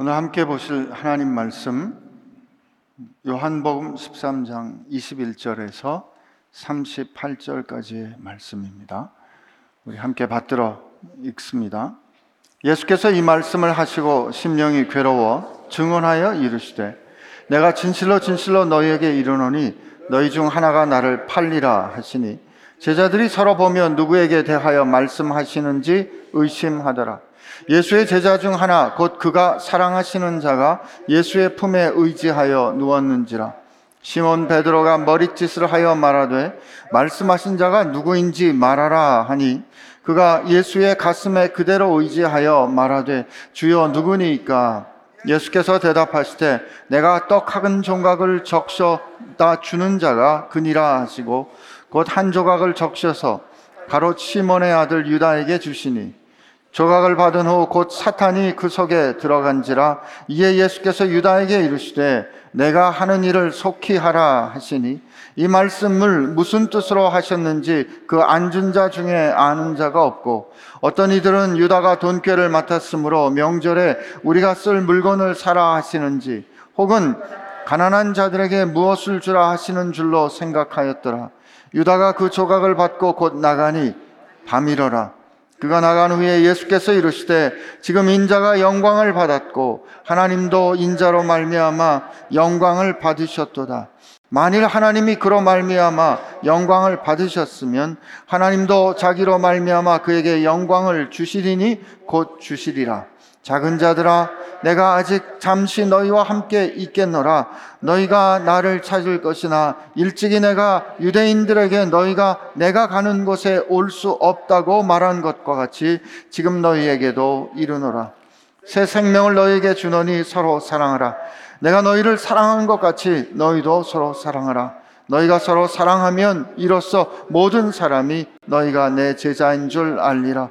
오늘 함께 보실 하나님 말씀 요한복음 13장 21절에서 38절까지의 말씀입니다. 우리 함께 받들어 읽습니다. 예수께서 이 말씀을 하시고 심령이 괴로워 증언하여 이르시되 내가 진실로 진실로 너희에게 이르노니 너희 중 하나가 나를 팔리라 하시니 제자들이 서로 보며 누구에게 대하여 말씀하시는지 의심하더라. 예수의 제자 중 하나 곧 그가 사랑하시는 자가 예수의 품에 의지하여 누웠는지라. 시몬 베드로가 머릿짓을 하여 말하되 말씀하신 자가 누구인지 말하라 하니 그가 예수의 가슴에 그대로 의지하여 말하되 주여 누구니까? 예수께서 대답하시되 내가 떡 학은 종각을 적셔다 주는 자가 그니라 하시고 곧 한 조각을 적셔서 바로 시몬의 아들 유다에게 주시니 조각을 받은 후 곧 사탄이 그 속에 들어간지라 이에 예수께서 유다에게 이르시되 내가 하는 일을 속히 하라 하시니 이 말씀을 무슨 뜻으로 하셨는지 그 앉은 자 중에 아는 자가 없고 어떤 이들은 유다가 돈꾀를 맡았으므로 명절에 우리가 쓸 물건을 사라 하시는지 혹은 가난한 자들에게 무엇을 주라 하시는 줄로 생각하였더라. 유다가 그 조각을 받고 곧 나가니 밤이러라 그가 나간 후에 예수께서 이르시되 지금 인자가 영광을 받았고 하나님도 인자로 말미암아 영광을 받으셨도다. 만일 하나님이 그로 말미암아 영광을 받으셨으면 하나님도 자기로 말미암아 그에게 영광을 주시리니 곧 주시리라. 작은 자들아 내가 아직 잠시 너희와 함께 있겠노라. 너희가 나를 찾을 것이나 일찍이 내가 유대인들에게 너희가 내가 가는 곳에 올 수 없다고 말한 것과 같이 지금 너희에게도 이르노라. 새 생명을 너희에게 주노니 서로 사랑하라. 내가 너희를 사랑한 것 같이 너희도 서로 사랑하라. 너희가 서로 사랑하면 이로써 모든 사람이 너희가 내 제자인 줄 알리라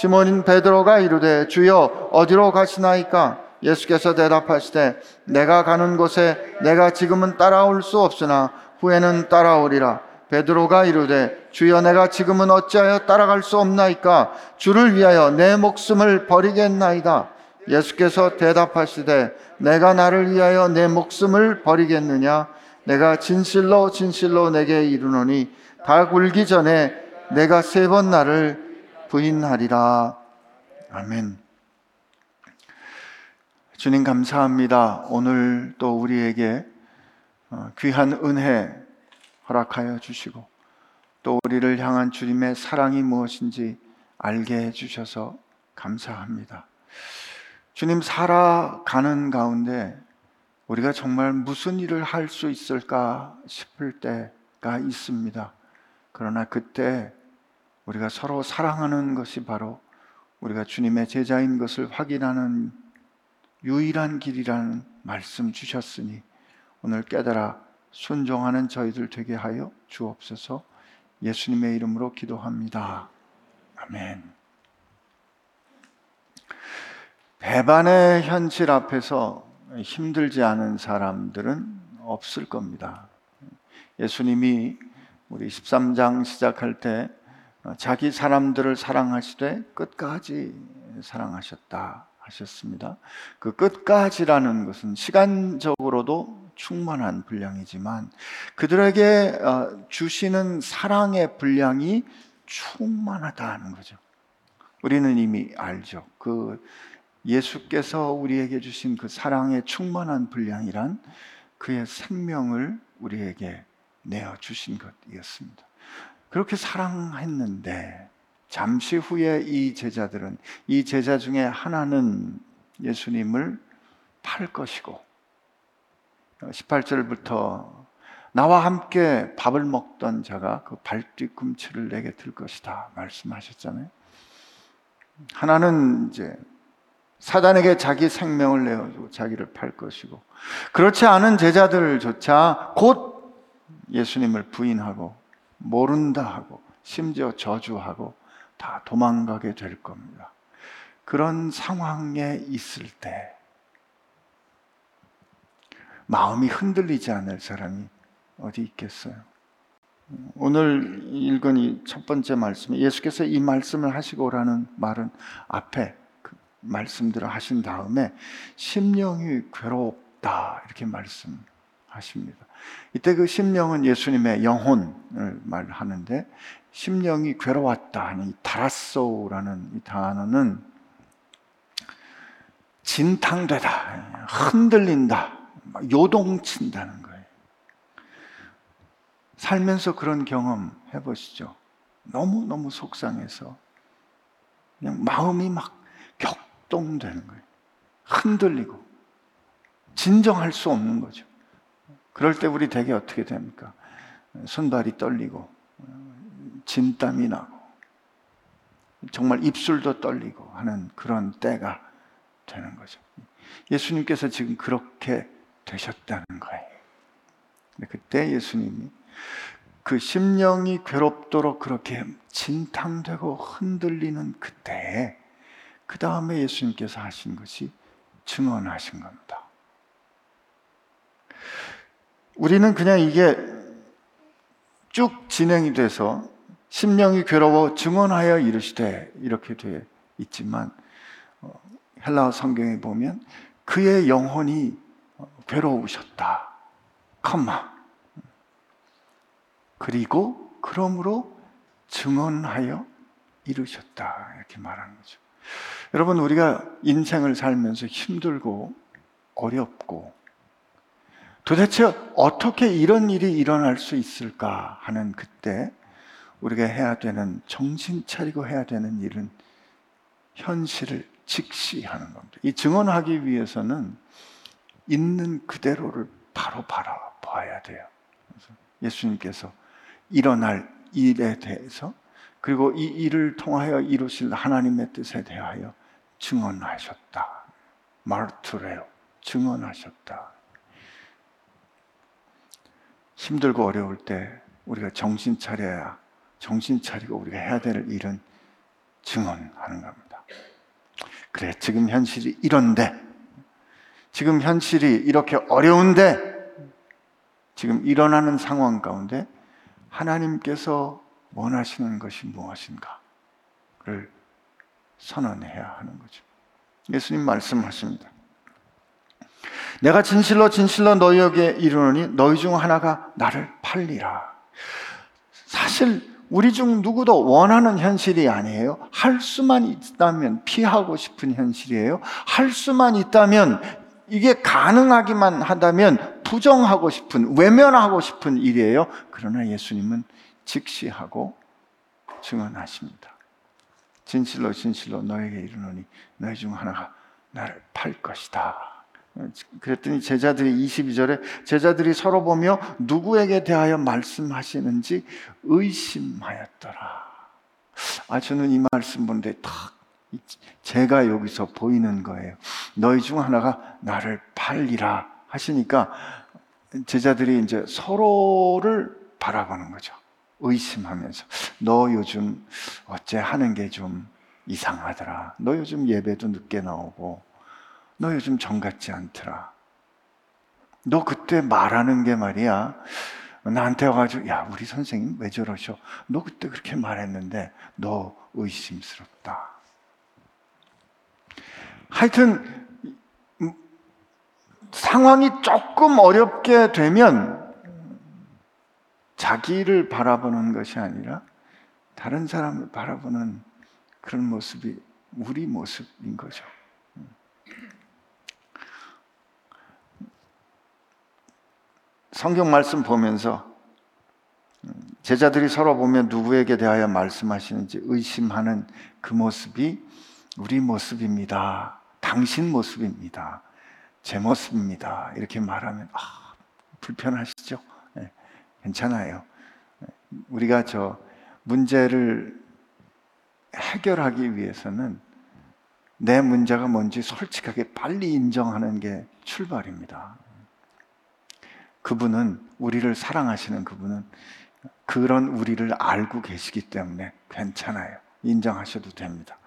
시몬인 베드로가 이르되 주여 어디로 가시나이까? 예수께서 대답하시되 내가 가는 곳에 내가 지금은 따라올 수 없으나 후에는 따라오리라. 베드로가 이르되 주여 내가 지금은 어찌하여 따라갈 수 없나이까? 주를 위하여 내 목숨을 버리겠나이다. 예수께서 대답하시되 내가 나를 위하여 내 목숨을 버리겠느냐? 내가 진실로 진실로 내게 이르노니 다 굴기 전에 내가 세 번 나를 부인하리라. 아멘. 주님 감사합니다. 오늘 또 우리에게 어, 귀한 은혜 허락하여 주시고 또 우리를 향한 주님의 사랑이 무엇인지 알게 해 주셔서 감사합니다. 주님 살아가는 가운데 우리가 정말 무슨 일을 할 수 있을까 싶을 때가 있습니다. 그러나 그때 우리가 서로 사랑하는 것이 바로 우리가 주님의 제자인 것을 확인하는 유일한 길이라는 말씀 주셨으니 오늘 깨달아 순종하는 저희들 되게 하여 주옵소서 예수님의 이름으로 기도합니다. 아멘. 배반의 현실 앞에서 힘들지 않은 사람들은 없을 겁니다. 예수님이 우리 13장 시작할 때 어, 자기 사람들을 사랑하시되 끝까지 사랑하셨다 하셨습니다. 그 끝까지라는 것은 시간적으로도 충만한 분량이지만 그들에게 어, 주시는 사랑의 분량이 충만하다는 거죠. 우리는 이미 알죠. 그 예수께서 우리에게 주신 그 사랑의 충만한 분량이란 그의 생명을 우리에게 내어 주신 것이었습니다. 그렇게 사랑했는데 잠시 후에 이 제자들은 이 제자 중에 하나는 예수님을 팔 것이고 18절부터 나와 함께 밥을 먹던 자가 그 발뒤꿈치를 내게 들 것이다 말씀하셨잖아요. 하나는 이제 사단에게 자기 생명을 내어주고 자기를 팔 것이고 그렇지 않은 제자들조차 곧 예수님을 부인하고 모른다 하고 심지어 저주하고 다 도망가게 될 겁니다. 그런 상황에 있을 때 마음이 흔들리지 않을 사람이 어디 있겠어요? 오늘 읽은 이 첫 번째 말씀, 예수께서 이 말씀을 하시고라는 말은 앞에 그 말씀들을 하신 다음에 심령이 괴롭다 이렇게 말씀 하십니다. 이때 그 심령은 예수님의 영혼을 말하는데 심령이 괴로웠다 하는 이 다라소라는 이 단어는 진탕되다, 흔들린다, 요동친다는 거예요. 살면서 그런 경험 해보시죠. 너무너무 속상해서 그냥 마음이 막 격동되는 거예요. 흔들리고 진정할 수 없는 거죠. 그럴 때 우리 대개 어떻게 됩니까? 손발이 떨리고 진땀이 나고 정말 입술도 떨리고 하는 그런 때가 되는 거죠. 예수님께서 지금 그렇게 되셨다는 거예요. 그때 예수님이 그 심령이 괴롭도록 그렇게 진탕되고 흔들리는 그때에 그 다음에 예수님께서 하신 것이 증언하신 겁니다. 우리는 그냥 이게 쭉 진행이 돼서 심령이 괴로워 증언하여 이르시되 이렇게 되어 있지만 어, 헬라어 성경에 보면 그의 영혼이 괴로우셨다. 컴마. 그리고 그러므로 증언하여 이루셨다. 이렇게 말하는 거죠. 여러분, 우리가 인생을 살면서 힘들고 어렵고 도대체 어떻게 이런 일이 일어날 수 있을까 하는 그때 우리가 해야 되는 정신 차리고 해야 되는 일은 현실을 직시하는 겁니다. 이 증언하기 위해서는 있는 그대로를 바로 바라봐야 돼요. 예수님께서 일어날 일에 대해서 그리고 이 일을 통하여 이루실 하나님의 뜻에 대하여 증언하셨다. 마르투레오 증언하셨다. 힘들고 어려울 때 우리가 정신 차려야 정신 차리고 우리가 해야 될 일은 증언하는 겁니다. 그래, 지금 현실이 이런데, 지금 현실이 이렇게 어려운데, 지금 일어나는 상황 가운데 하나님께서 원하시는 것이 무엇인가를 선언해야 하는 거죠. 예수님 말씀하십니다. 내가 진실로 진실로 너희에게 이르노니 너희 중 하나가 나를 팔리라. 사실 우리 중 누구도 원하는 현실이 아니에요. 할 수만 있다면 피하고 싶은 현실이에요. 할 수만 있다면 이게 가능하기만 한다면 부정하고 싶은, 외면하고 싶은 일이에요. 그러나 예수님은 직시하고 증언하십니다. 진실로 진실로 너에게 이르노니 너희 중 하나가 나를 팔 것이다. 그랬더니 제자들이 22절에 제자들이 서로 보며 누구에게 대하여 말씀하시는지 의심하였더라. 아, 저는 이 말씀 보는데 탁 제가 여기서 보이는 거예요. 너희 중 하나가 나를 팔리라 하시니까 제자들이 이제 서로를 바라보는 거죠. 의심하면서 너 요즘 어째 하는 게 좀 이상하더라. 너 요즘 예배도 늦게 나오고 너 요즘 정 같지 않더라. 너 그때 말하는 게 말이야. 나한테 와가지고, 야, 우리 선생님 왜 저러셔? 너 그때 그렇게 말했는데, 너 의심스럽다. 하여튼, 상황이 조금 어렵게 되면, 자기를 바라보는 것이 아니라, 다른 사람을 바라보는 그런 모습이 우리 모습인 거죠. 성경 말씀 보면서 제자들이 서로 보면 누구에게 대하여 말씀하시는지 의심하는 그 모습이 우리 모습입니다. 당신 모습입니다. 제 모습입니다. 이렇게 말하면 아, 불편하시죠? 네, 괜찮아요. 우리가 저 문제를 해결하기 위해서는 내 문제가 뭔지 솔직하게 빨리 인정하는 게 출발입니다. 그분은 우리를 사랑하시는 그분은 그런 우리를 알고 계시기 때문에 괜찮아요. 인정하셔도 됩니다.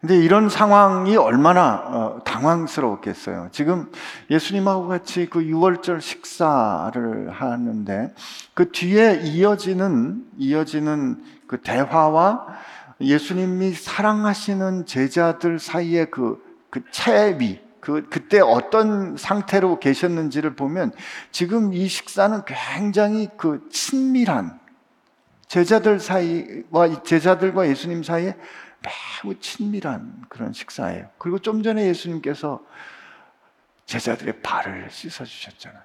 근데 이런 상황이 얼마나 어, 당황스러웠겠어요. 지금 예수님하고 같이 그 6월절 식사를 하는데 그 뒤에 이어지는 이어지는 그 대화와 예수님이 사랑하시는 제자들 사이에 그, 그 채비, 그, 그때 어떤 상태로 계셨는지를 보면 지금 이 식사는 굉장히 그 친밀한 제자들 사이와 제자들과 예수님 사이에 매우 친밀한 그런 식사예요. 그리고 좀 전에 예수님께서 제자들의 발을 씻어 주셨잖아요.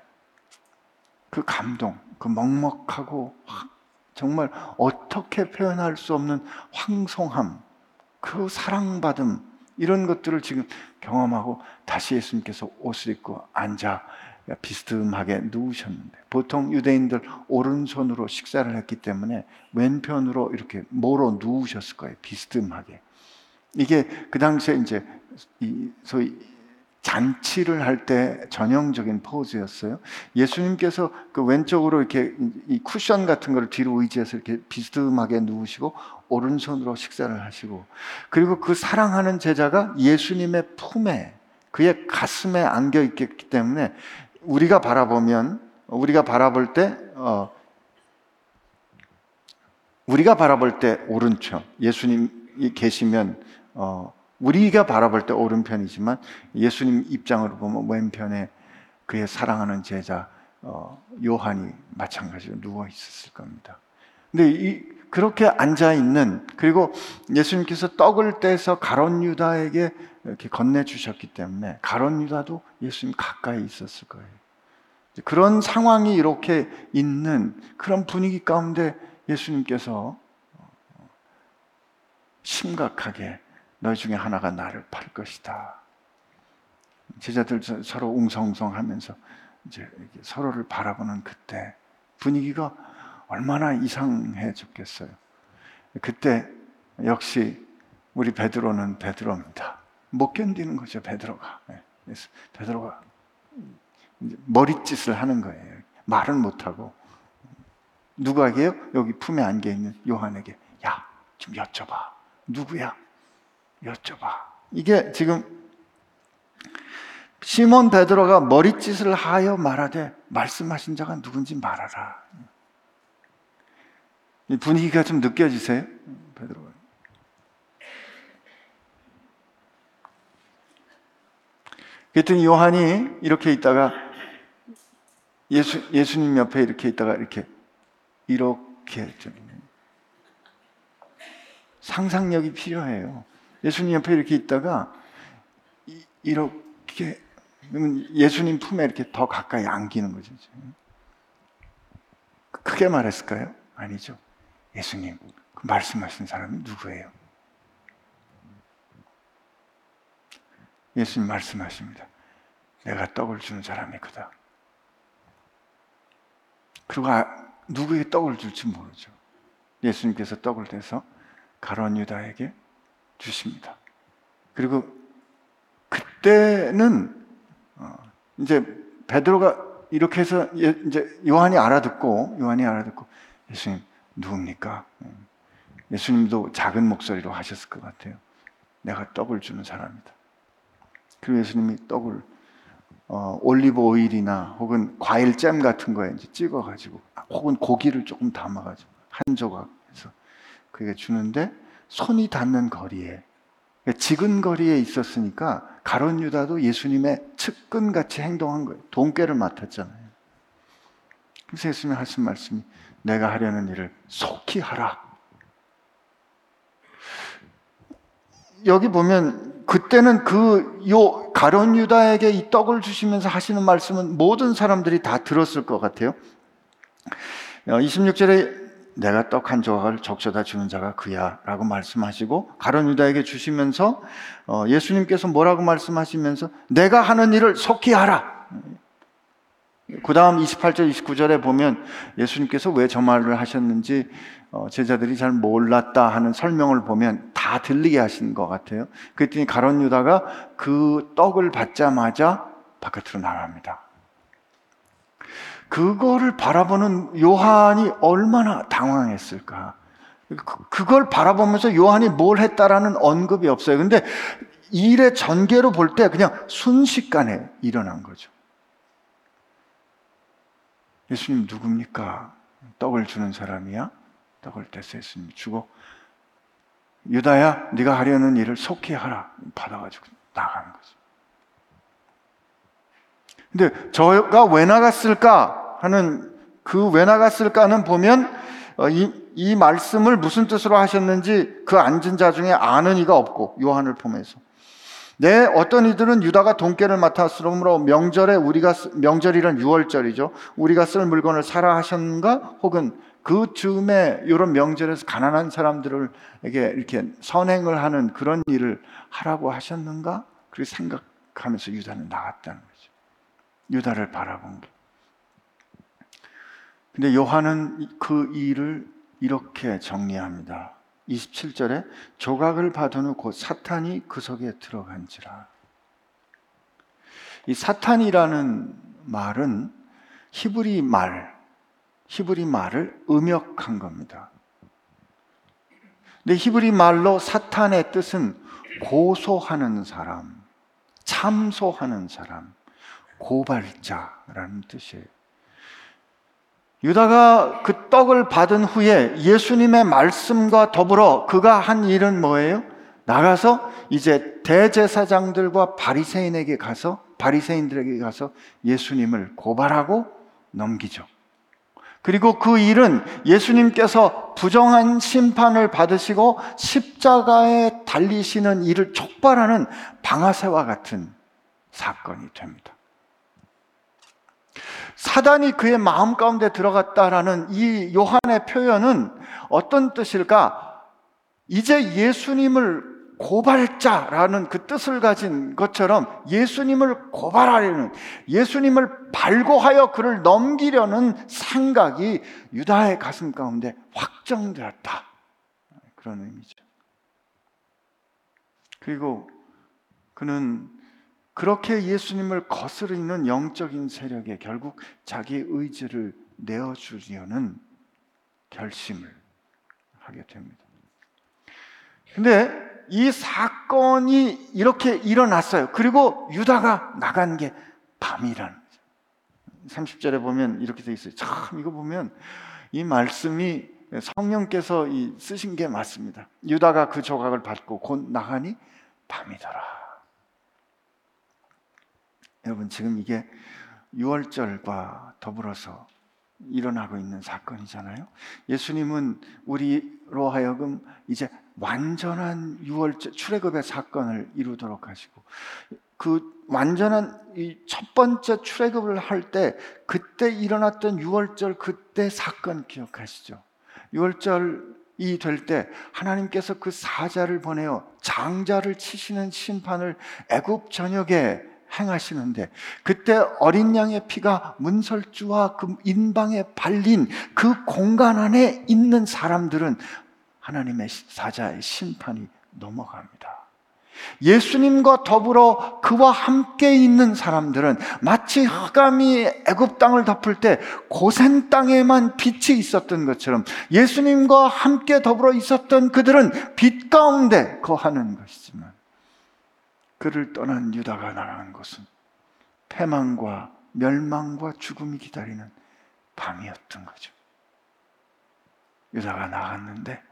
그 감동, 그 먹먹하고 정말 어떻게 표현할 수 없는 황송함, 그 사랑받음, 이런 것들을 지금 경험하고 다시 예수님께서 옷을 입고 앉아 비스듬하게 누우셨는데 보통 유대인들 오른손으로 식사를 했기 때문에 왼편으로 이렇게 모로 누우셨을 거예요. 비스듬하게. 이게 그 당시에 이제 이 소위 잔치를 할 때 전형적인 포즈였어요. 예수님께서 그 왼쪽으로 이렇게 이 쿠션 같은 걸 뒤로 의지해서 이렇게 비스듬하게 누우시고 오른손으로 식사를 하시고 그리고 그 사랑하는 제자가 예수님의 품에 그의 가슴에 안겨 있기 때문에 우리가 바라보면 우리가 바라볼 때 어, 우리가 바라볼 때 오른쪽 예수님이 계시면 어, 우리가 바라볼 때 오른편이지만 예수님 입장으로 보면 왼편에 그의 사랑하는 제자 어, 요한이 마찬가지로 누워 있었을 겁니다. 근데 이, 그렇게 앉아 있는 그리고 예수님께서 떡을 떼서 가론 유다에게 이렇게 건네 주셨기 때문에 가론 유다도 예수님 가까이 있었을 거예요. 그런 상황이 이렇게 있는 그런 분위기 가운데 예수님께서 심각하게 너희 중에 하나가 나를 팔 것이다. 제자들 서로 웅성웅성 하면서 이제 서로를 바라보는 그때 분위기가 얼마나 이상해졌겠어요. 그때 역시 우리 베드로는 베드로입니다. 못 견디는 거죠, 베드로가. 네, 베드로가 머릿짓을 하는 거예요. 말은 못하고. 누구에게요? 여기 품에 안겨 있는 요한에게. 야, 좀 여쭤봐. 누구야? 여쭤봐. 이게 지금 시몬 베드로가 머릿짓을 하여 말하되 말씀하신 자가 누군지 말하라. 이 분위기가 좀 느껴지세요? 베드로가. 그랬더니 요한이 이렇게 있다가 예수, 예수님 옆에 이렇게 있다가 이렇게 이렇게 좀 상상력이 필요해요. 예수님 옆에 이렇게 있다가 이렇게 예수님 품에 이렇게 더 가까이 안기는 거죠. 크게 말했을까요? 아니죠. 예수님, 그 말씀하신 사람이 누구예요? 예수님 말씀하십니다. 내가 떡을 주는 사람이 그다. 그리고 아, 누구에게 떡을 줄지 모르죠. 예수님께서 떡을 대서 가론 유다에게 주십니다. 그리고 그때는 어, 이제 베드로가 이렇게 해서 이제 요한이 알아듣고 요한이 알아듣고 예수님 누굽니까? 음, 예수님도 작은 목소리로 하셨을 것 같아요. 내가 떡을 주는 사람이다. 그리고 예수님이 떡을 어, 올리브 오일이나 혹은 과일 잼 같은 거에 이제 찍어가지고 혹은 고기를 조금 담아가지고 한 조각해서 그게 주는데 손이 닿는 거리에 그러니까 지근 거리에 있었으니까 가론 유다도 예수님의 측근 같이 행동한 거예요. 돈깨를 맡았잖아요. 그래서 예수님이 하신 말씀이 내가 하려는 일을 속히 하라. 여기 보면 그때는 그 요 가론 유다에게 이 떡을 주시면서 하시는 말씀은 모든 사람들이 다 들었을 것 같아요. 26절에 어, 내가 떡 한 조각을 적셔다 주는 자가 그야 라고 말씀하시고 가론 유다에게 주시면서 어, 예수님께서 뭐라고 말씀하시면서 내가 하는 일을 속히 하라. 그 다음 28절, 29절에 보면 예수님께서 왜 저 말을 하셨는지 어, 제자들이 잘 몰랐다 하는 설명을 보면 다 들리게 하신 것 같아요. 그랬더니 가론 유다가 그 떡을 받자마자 바깥으로 나갑니다. 그거를 바라보는 요한이 얼마나 당황했을까. 그, 그걸 바라보면서 요한이 뭘 했다라는 언급이 없어요. 근데 일의 전개로 볼 때 그냥 순식간에 일어난 거죠. 예수님 누굽니까? 떡을 주는 사람이야? 떡을 떼서 예수님 주고 유다야, 네가 하려는 일을 속히 하라. 받아가지고 나가는 거죠. 근데 저가 왜 나갔을까 하는 그 왜 나갔을까는 보면 어, 이, 이 말씀을 무슨 뜻으로 하셨는지 그 앉은 자 중에 아는 이가 없고 요한을 보면서 네, 어떤 이들은 유다가 돈깨를 맡았으므로 명절에 우리가 명절이란 6월절이죠. 우리가 쓸 물건을 사라 하셨는가? 혹은 그 즈음에 이런 명절에서 가난한 사람들에게 이렇게 선행을 하는 그런 일을 하라고 하셨는가? 그렇게 생각하면서 유다는 나갔다는 거죠. 유다를 바라본 게. 근데 요한은 그 일을 이렇게 정리합니다. 27절에 조각을 곧 사탄이 그 속에 들어간지라. 이 사탄이라는 말은 히브리 말, 히브리 말을 음역한 겁니다. 근데 히브리 말로 사탄의 뜻은 고소하는 사람, 참소하는 사람, 고발자라는 뜻이에요. 유다가 그 떡을 받은 후에 예수님의 말씀과 더불어 그가 한 일은 뭐예요? 나가서 이제 대제사장들과 바리새인에게 가서 바리새인들에게 가서 예수님을 고발하고 넘기죠. 그리고 그 일은 예수님께서 부정한 심판을 받으시고 십자가에 달리시는 일을 촉발하는 방아쇠와 같은 사건이 됩니다. 사단이 그의 마음 가운데 들어갔다라는 이 요한의 표현은 어떤 뜻일까? 이제 예수님을 고발자라는 그 뜻을 가진 것처럼 예수님을 고발하려는 예수님을 발고하여 그를 넘기려는 생각이 유다의 가슴 가운데 확정되었다. 그런 의미죠. 그리고 그는 그렇게 예수님을 거스르는 영적인 세력에 결국 자기 의지를 내어주려는 결심을 하게 됩니다. 근데 이 사건이 이렇게 일어났어요. 그리고 유다가 나간 게 밤이라는 거죠. 30절에 보면 이렇게 돼 있어요. 참, 이거 보면 이 말씀이 성령께서 쓰신 게 맞습니다. 유다가 그 조각을 받고 곧 나가니 밤이더라. 여러분 지금 이게 6월절과 더불어서 일어나고 있는 사건이잖아요. 예수님은 우리로 하여금 이제 완전한 6월절 출애굽의 사건을 이루도록 하시고 그 완전한 이 첫 번째 출애굽을 할 때 그때 일어났던 6월절 그때 사건 기억하시죠? 6월절이 될 때 하나님께서 그 사자를 보내어 장자를 치시는 심판을 애굽 전역에 행하시는데 그때 어린 양의 피가 문설주와 그 인방에 발린 그 공간 안에 있는 사람들은 하나님의 사자의 심판이 넘어갑니다. 예수님과 더불어 그와 함께 있는 사람들은 마치 흑암이 애굽 땅을 덮을 때 고센 땅에만 빛이 있었던 것처럼 예수님과 함께 더불어 있었던 그들은 빛 가운데 거하는 것이지만 그를 떠난 유다가 나가는 것은 패망과 멸망과 죽음이 기다리는 밤이었던 거죠. 유다가 나갔는데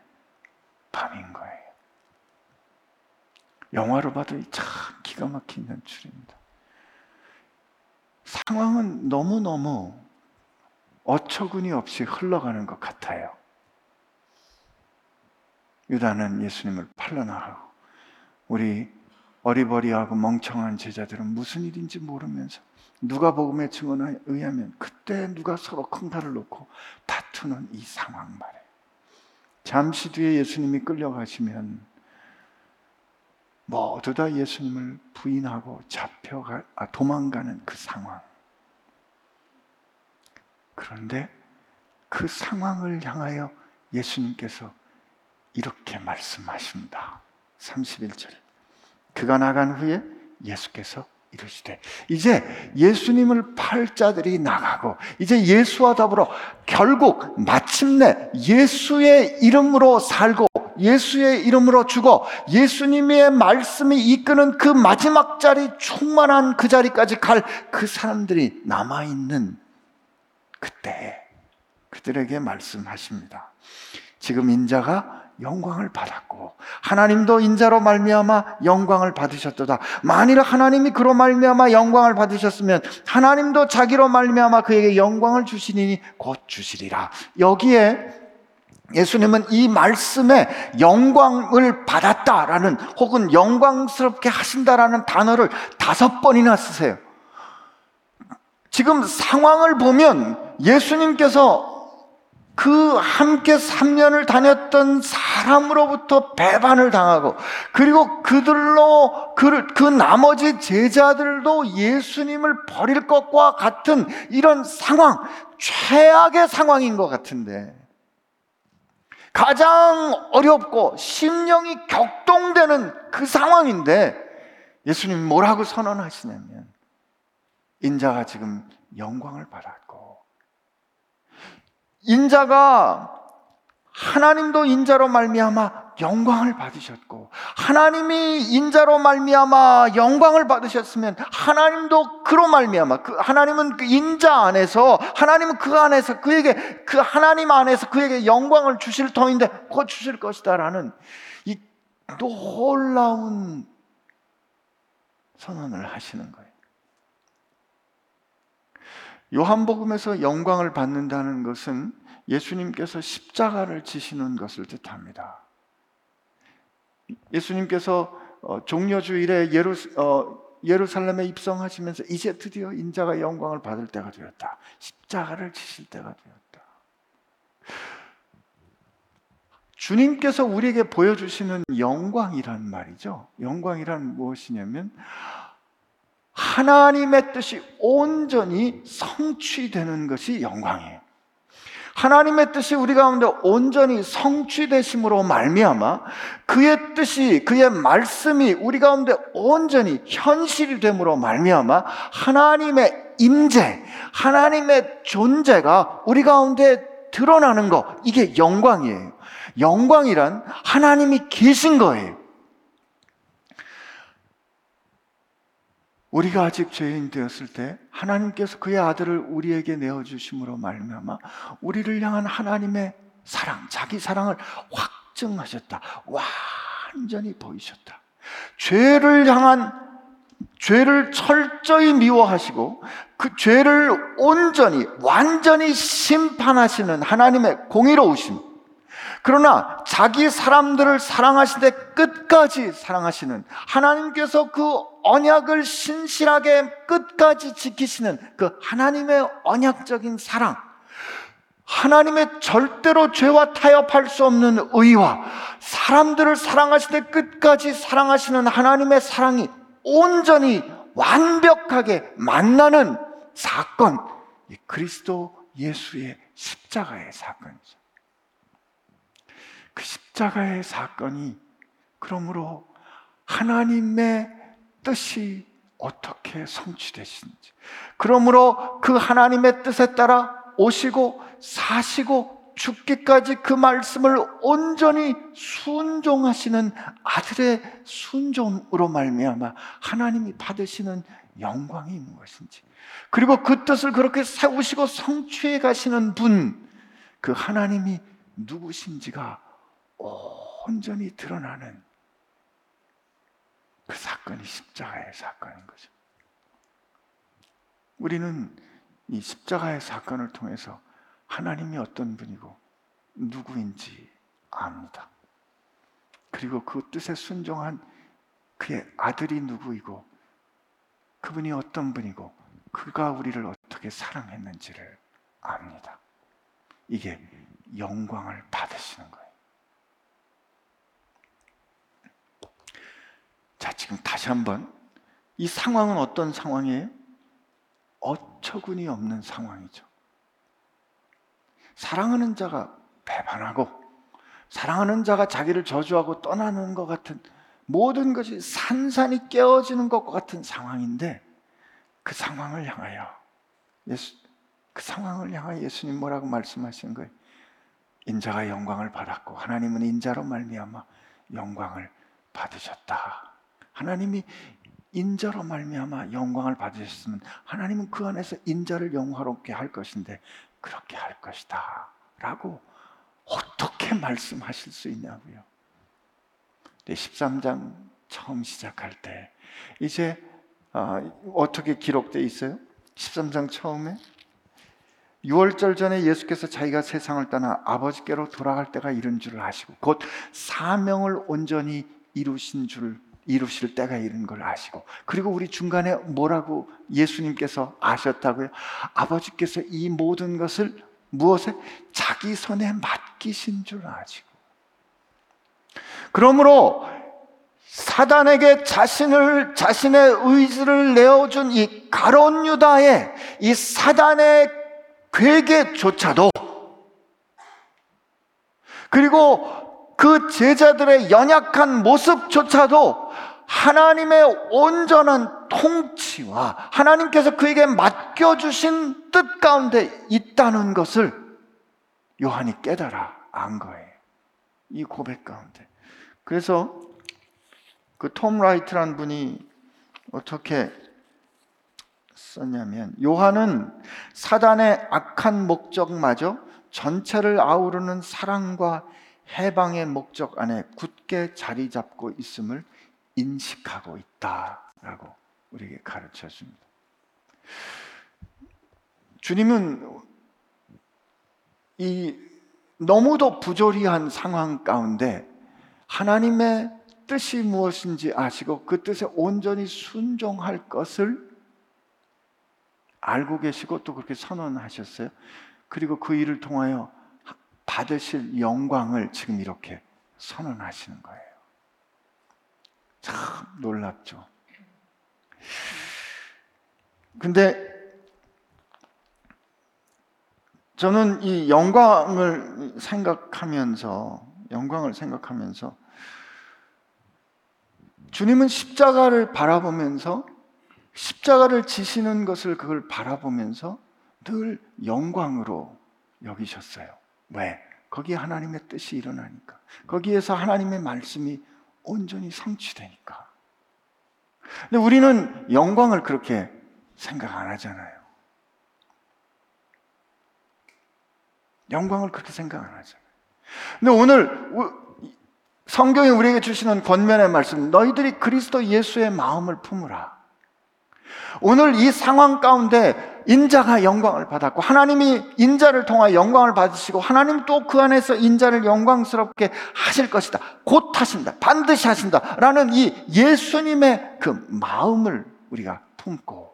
밤인 거예요. 영화로 봐도 참 기가 막힌 연출입니다. 상황은 너무너무 어처구니 없이 흘러가는 것 같아요. 유다는 예수님을 팔려나가고 우리 어리버리하고 멍청한 제자들은 무슨 일인지 모르면서 누가 복음의 증언에 의하면 그때 누가 서로 큰 발을 놓고 다투는 이 상황 말이에요. 잠시 뒤에 예수님이 끌려가시면 모두 다 예수님을 부인하고 잡혀가 아, 도망가는 그 상황. 그런데 그 상황을 향하여 예수님께서 이렇게 말씀하십니다. 31절에 그가 나간 후에 예수께서 이르시되 이제 예수님을 팔 자들이 나가고 이제 예수와 더불어 결국 마침내 예수의 이름으로 살고 예수의 이름으로 죽어 예수님의 말씀이 이끄는 그 마지막 자리 충만한 그 자리까지 갈 그 사람들이 남아 있는 그때 그들에게 말씀하십니다. 지금 인자가 영광을 받았고 하나님도 인자로 말미암아 영광을 받으셨도다. 만일 하나님이 그로 말미암아 영광을 받으셨으면 하나님도 자기로 말미암아 그에게 영광을 주시니 곧 주시리라. 여기에 예수님은 이 말씀에 영광을 받았다라는 혹은 영광스럽게 하신다라는 단어를 다섯 번이나 쓰세요. 지금 상황을 보면 예수님께서 그 함께 3년을 다녔던 사람으로부터 배반을 당하고 그리고 그들로 그, 그 나머지 제자들도 예수님을 버릴 것과 같은 이런 상황, 최악의 상황인 것 같은데 가장 어렵고 심령이 격동되는 그 상황인데 예수님 뭐라고 선언하시냐면 인자가 지금 영광을 받았고 인자가 하나님도 인자로 말미암아 영광을 받으셨고 하나님이 인자로 말미암아 영광을 받으셨으면 하나님도 그로 말미암아 그 하나님은 그 인자 안에서 하나님은 그 안에서 그에게 그 하나님 안에서 그에게 영광을 주실 터인데 곧 주실 것이다라는 이 놀라운 선언을 하시는 거예요. 요한복음에서 영광을 받는다는 것은 예수님께서 십자가를 지시는 것을 뜻합니다. 예수님께서 어, 종려주일에 예루, 어, 예루살렘에 입성하시면서 이제 드디어 인자가 영광을 받을 때가 되었다. 십자가를 지실 때가 되었다. 주님께서 우리에게 보여주시는 영광이란 말이죠. 영광이란 무엇이냐면 하나님의 뜻이 온전히 성취되는 것이 영광이에요. 하나님의 뜻이 우리 가운데 온전히 성취되심으로 말미암아 그의 뜻이 그의 말씀이 우리 가운데 온전히 현실이 됨으로 말미암아 하나님의 임재, 하나님의 존재가 우리 가운데 드러나는 것 이게 영광이에요. 영광이란 하나님이 계신 거예요. 우리가 아직 죄인 되었을 때 하나님께서 그의 아들을 우리에게 내어 주심으로 말미암아 우리를 향한 하나님의 사랑, 자기 사랑을 확증하셨다. 완전히 보이셨다. 죄를 향한 죄를 철저히 미워하시고 그 죄를 온전히 완전히 심판하시는 하나님의 공의로우심 그러나 자기 사람들을 사랑하시되 끝까지 사랑하시는 하나님께서 그 언약을 신실하게 끝까지 지키시는 그 하나님의 언약적인 사랑, 하나님의 절대로 죄와 타협할 수 없는 의와 사람들을 사랑하시되 끝까지 사랑하시는 하나님의 사랑이 온전히 완벽하게 만나는 사건, 그리스도 예수의 십자가의 사건이죠. 그 십자가의 사건이 그러므로 하나님의 뜻이 어떻게 성취되시는지. 그러므로 그 하나님의 뜻에 따라 오시고 사시고 죽기까지 그 말씀을 온전히 순종하시는 아들의 순종으로 말미암아 하나님이 받으시는 영광이 있는 것인지. 그리고 그 뜻을 그렇게 세우시고 성취해 가시는 분, 그 하나님이 누구신지가 온전히 드러나는 그 사건이 십자가의 사건인 거죠. 우리는 이 십자가의 사건을 통해서 하나님이 어떤 분이고 누구인지 압니다. 그리고 그 뜻에 순종한 그의 아들이 누구이고 그분이 어떤 분이고 그가 우리를 어떻게 사랑했는지를 압니다. 이게 영광을 받으시는 거예요. 자, 지금 다시 한번 이 상황은 어떤 상황이에요? 어처구니 없는 상황이죠. 사랑하는 자가 배반하고 사랑하는 자가 자기를 저주하고 떠나는 것 같은 모든 것이 산산이 깨어지는 것과 같은 상황인데 그 상황을 향하여 예수 그 상황을 향하여 예수님 뭐라고 말씀하시는 거예요? 인자가 영광을 받았고 하나님은 인자로 말미암아 영광을 받으셨다. 하나님이 인자로 말미암아 영광을 받으셨으면 하나님은 그 안에서 인자를 영화롭게 할 것인데 그렇게 할 것이다. 라고 어떻게 말씀하실 수 있냐고요. 네, 13장 처음 시작할 때 이제 아, 어떻게 기록되어 있어요? 13장 처음에 6월절 전에 예수께서 자기가 세상을 떠나 아버지께로 돌아갈 때가 이른 줄 아시고 곧 사명을 온전히 이루신 줄 이루실 때가 이른 걸 아시고 그리고 우리 중간에 뭐라고 예수님께서 아셨다고요? 아버지께서 이 모든 것을 무엇에 자기 손에 맡기신 줄 아시고 그러므로 사단에게 자신을 자신의 의지를 내어준 이 가론 유다의 이 사단의 괴계조차도 그리고 그 제자들의 연약한 모습조차도 하나님의 온전한 통치와 하나님께서 그에게 맡겨주신 뜻 가운데 있다는 것을 요한이 깨달아 안 거예요. 이 고백 가운데. 그래서 그 톰 라이트란 분이 어떻게 썼냐면 요한은 사단의 악한 목적마저 전체를 아우르는 사랑과 해방의 목적 안에 굳게 자리 잡고 있음을 인식하고 있다라고 우리에게 가르쳐 줍니다. 주님은 이 너무도 부조리한 상황 가운데 하나님의 뜻이 무엇인지 아시고 그 뜻에 온전히 순종할 것을 알고 계시고 또 그렇게 선언하셨어요. 그리고 그 일을 통하여 받으실 영광을 지금 이렇게 선언하시는 거예요. 참 놀랍죠. 근데 저는 이 영광을 생각하면서 영광을 생각하면서 주님은 십자가를 바라보면서 십자가를 지시는 것을 그걸 바라보면서 늘 영광으로 여기셨어요. 왜? 거기에 하나님의 뜻이 일어나니까. 거기에서 하나님의 말씀이 온전히 성취되니까. 근데 우리는 영광을 그렇게 생각 안 하잖아요. 영광을 그렇게 생각 안 하잖아요. 근데 오늘 성경이 우리에게 주시는 권면의 말씀, 너희들이 그리스도 예수의 마음을 품으라. 오늘 이 상황 가운데 인자가 영광을 받았고 하나님이 인자를 통하여 영광을 받으시고 하나님 또 그 안에서 인자를 영광스럽게 하실 것이다. 곧 하신다. 반드시 하신다. 라는 이 예수님의 그 마음을 우리가 품고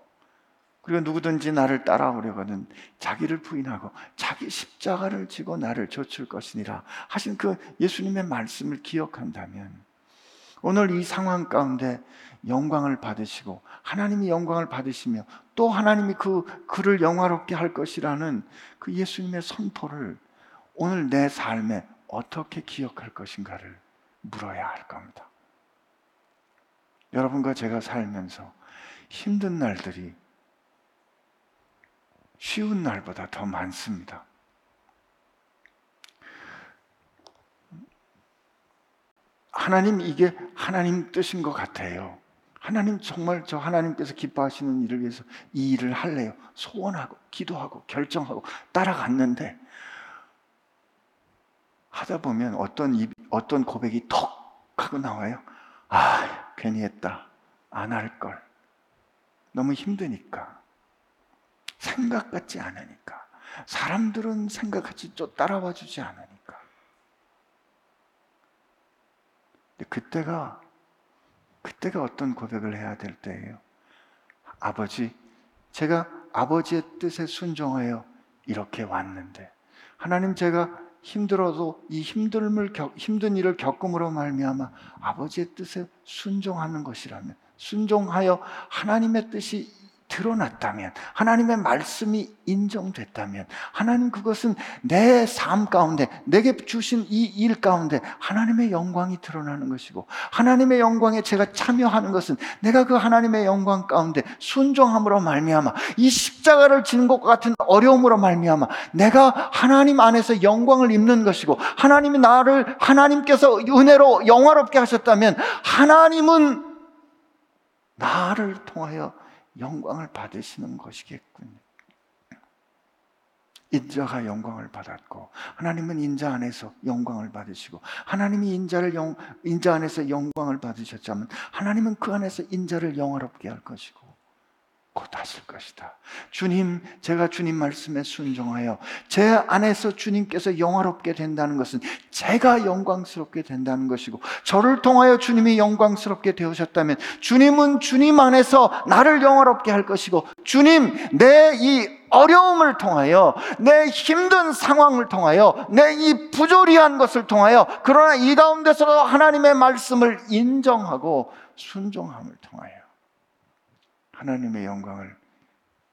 그리고 누구든지 나를 따라오려거든 자기를 부인하고 자기 십자가를 지고 나를 좇을 것이니라 하신 그 예수님의 말씀을 기억한다면 오늘 이 상황 가운데 영광을 받으시고 하나님이 영광을 받으시며 또 하나님이 그 그를 영화롭게 할 것이라는 그 예수님의 선포를 오늘 내 삶에 어떻게 기억할 것인가를 물어야 할 겁니다. 여러분과 제가 살면서 힘든 날들이 쉬운 날보다 더 많습니다. 하나님 이게 하나님 뜻인 것 같아요. 하나님 정말 저 하나님께서 기뻐하시는 일을 위해서 이 일을 할래요. 소원하고 기도하고 결정하고 따라갔는데 하다 보면 어떤 입, 어떤 고백이 톡 하고 나와요. 아, 괜히 했다. 안 할 걸. 너무 힘드니까. 생각 같지 않으니까. 사람들은 생각같이 또 따라와 주지 않으니까. 근데 그때가 그때가 어떤 고백을 해야 될 때예요. 아버지, 제가 아버지의 뜻에 순종하여 이렇게 왔는데 하나님 제가 힘들어도 이 힘듦을 힘든 일을 겪음으로 말미암아 아버지의 뜻에 순종하는 것이라면 순종하여 하나님의 뜻이 드러났다면, 하나님의 말씀이 인정됐다면, 하나님 그것은 내 삶 가운데, 내게 주신 이 일 가운데 하나님의 영광이 드러나는 것이고, 하나님의 영광에 제가 참여하는 것은 내가 그 하나님의 영광 가운데 순종함으로 말미암아, 이 십자가를 지는 것 같은 어려움으로 말미암아, 내가 하나님 안에서 영광을 입는 것이고, 하나님이 나를 하나님께서 은혜로 영화롭게 하셨다면, 하나님은 나를 통하여 영광을 받으시는 것이겠군요. 인자가 영광을 받았고 하나님은 인자 안에서 영광을 받으시고 하나님이 인자를 영, 인자 안에서 영광을 받으셨자면 하나님은 그 안에서 인자를 영화롭게 할 것이고 곧 하실 것이다. 주님, 제가 주님 말씀에 순종하여 제 안에서 주님께서 영화롭게 된다는 것은 제가 영광스럽게 된다는 것이고 저를 통하여 주님이 영광스럽게 되으셨다면 주님은 주님 안에서 나를 영화롭게 할 것이고 주님, 내 이 어려움을 통하여 내 힘든 상황을 통하여 내 이 부조리한 것을 통하여 그러나 이 가운데서도 하나님의 말씀을 인정하고 순종함을 통하여 하나님의 영광을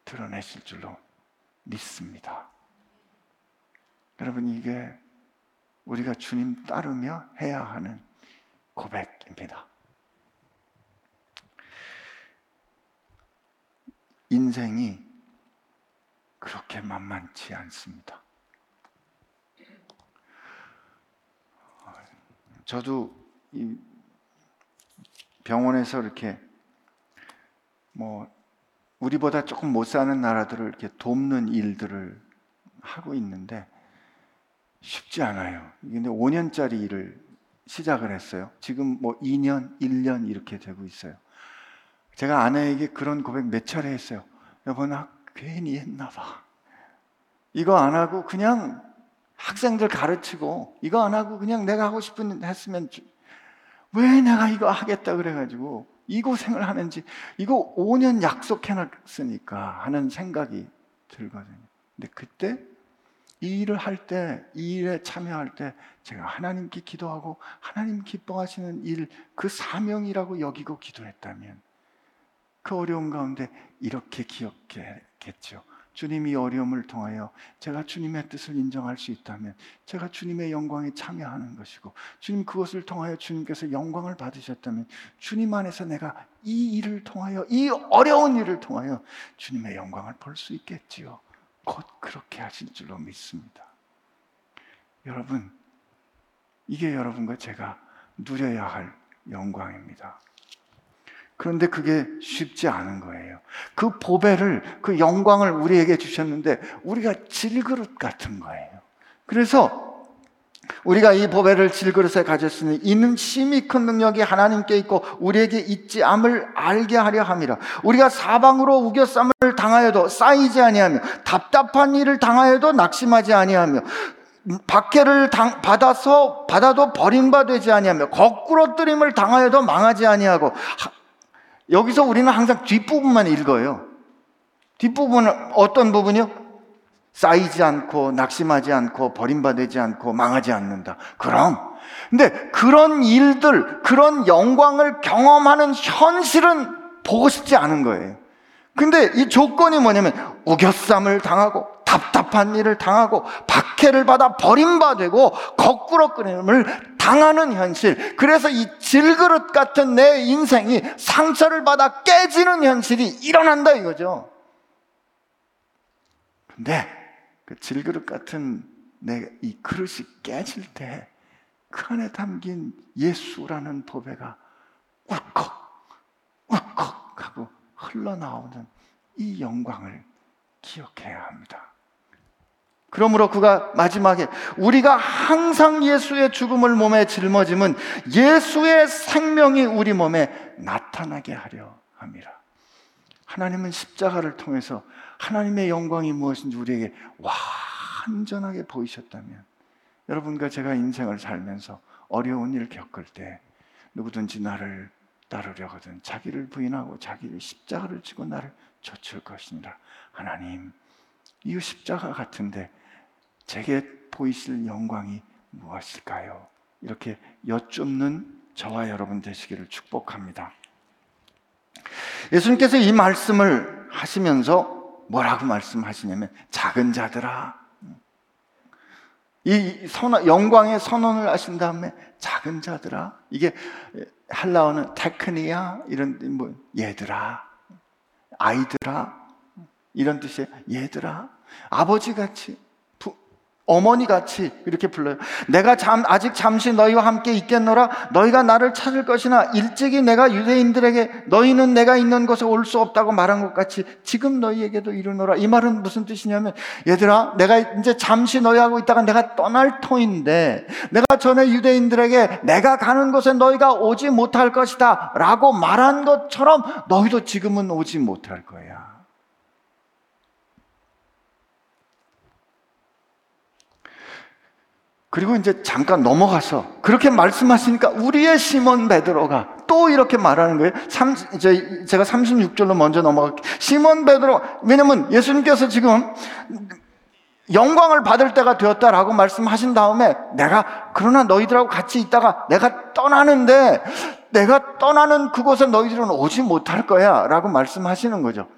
드러내실 줄로 믿습니다. 여러분, 이게 우리가 주님 따르며 해야 하는 고백입니다. 인생이 그렇게 만만치 않습니다. 저도 병원에서 이렇게 뭐 우리보다 조금 못 사는 나라들을 이렇게 돕는 일들을 하고 있는데 쉽지 않아요. 근데 5년짜리 일을 시작을 했어요. 지금 뭐 2년, 1년 이렇게 되고 있어요. 제가 아내에게 그런 고백 몇 차례 했어요. 여보, 나 괜히 했나 봐. 이거 안 하고 그냥 학생들 가르치고 이거 안 하고 그냥 내가 하고 싶은 일 했으면 왜 내가 이거 하겠다 그래가지고 이 고생을 하는지 이거 5년 약속해놨으니까 하는 생각이 들거든요. 근데 그때 이 일을 할 때, 이 일에 참여할 때 제가 하나님께 기도하고 하나님 기뻐하시는 일, 그 사명이라고 여기고 기도했다면 그 어려움 가운데 이렇게 기억했겠죠. 주님이 어려움을 통하여 제가 주님의 뜻을 인정할 수 있다면 제가 주님의 영광에 참여하는 것이고 주님 그것을 통하여 주님께서 영광을 받으셨다면 주님 안에서 내가 이 일을 통하여 이 어려운 일을 통하여 주님의 영광을 볼 수 있겠지요. 곧 그렇게 하실 줄로 믿습니다. 여러분, 이게 여러분과 제가 누려야 할 영광입니다. 그런데 그게 쉽지 않은 거예요. 그 보배를, 그 영광을 우리에게 주셨는데 우리가 질그릇 같은 거예요. 그래서 우리가 이 보배를 질그릇에 가졌으니 이는 심히 큰 능력이 하나님께 있고 우리에게 있지 않을 알게 하려 함이라. 우리가 사방으로 우겨쌈을 당하여도 쌓이지 아니하며 답답한 일을 당하여도 낙심하지 아니하며 박해를 당, 받아서 받아도 버림받지 아니하며 거꾸로 뜨림을 당하여도 망하지 아니하고 여기서 우리는 항상 뒷부분만 읽어요. 뒷부분은 어떤 부분이요? 쌓이지 않고 낙심하지 않고 버림받지 않고 망하지 않는다. 그럼 근데 그런 일들, 그런 영광을 경험하는 현실은 보고 싶지 않은 거예요. 근데 이 조건이 뭐냐면 우겨쌈을 당하고 답답한 일을 당하고 박해를 받아 버림받고 거꾸로 끊임을 당하는 현실. 그래서 이 질그릇 같은 내 인생이 상처를 받아 깨지는 현실이 일어난다 이거죠. 근데 그 질그릇 같은 내 이 그릇이 깨질 때 그 안에 담긴 예수라는 보배가 울컥 울컥 하고 흘러나오는 이 영광을 기억해야 합니다. 그러므로 그가 마지막에 우리가 항상 예수의 죽음을 몸에 짊어짐은 예수의 생명이 우리 몸에 나타나게 하려 함이라. 하나님은 십자가를 통해서 하나님의 영광이 무엇인지 우리에게 완전하게 보이셨다면 여러분과 제가 인생을 살면서 어려운 일을 겪을 때 누구든지 나를 따르려거든 자기를 부인하고 자기를 십자가를 지고 나를 좇을 것이니라. 하나님, 이 십자가 같은데 제게 보이실 영광이 무엇일까요? 이렇게 여쭙는 저와 여러분 되시기를 축복합니다. 예수님께서 이 말씀을 하시면서 뭐라고 말씀하시냐면 작은 자들아 이 선언, 영광의 선언을 하신 다음에 작은 자들아 이게 할라어는 테크니아 이런 뭐 얘들아 아이들아 이런 뜻이에요 얘들아 아버지 같이 어머니 같이 이렇게 불러요. 내가 잠, 아직 잠시 너희와 함께 있겠노라. 너희가 나를 찾을 것이나 일찍이 내가 유대인들에게 너희는 내가 있는 곳에 올 수 없다고 말한 것 같이 지금 너희에게도 이르노라. 이 말은 무슨 뜻이냐면 얘들아, 내가 이제 잠시 너희하고 있다가 내가 떠날 터인데 내가 전에 유대인들에게 내가 가는 곳에 너희가 오지 못할 것이다. 라고 말한 것처럼 너희도 지금은 오지 못할 거야. 그리고 이제 잠깐 넘어가서 그렇게 말씀하시니까 우리의 시몬 베드로가 또 이렇게 말하는 거예요. 3, 이제 제가 36절로 먼저 넘어갈게요. 시몬 베드로, 왜냐면 예수님께서 지금 영광을 받을 때가 되었다라고 말씀하신 다음에 내가 그러나 너희들하고 같이 있다가 내가 떠나는데 내가 떠나는 그곳에 너희들은 오지 못할 거야 라고 말씀하시는 거죠.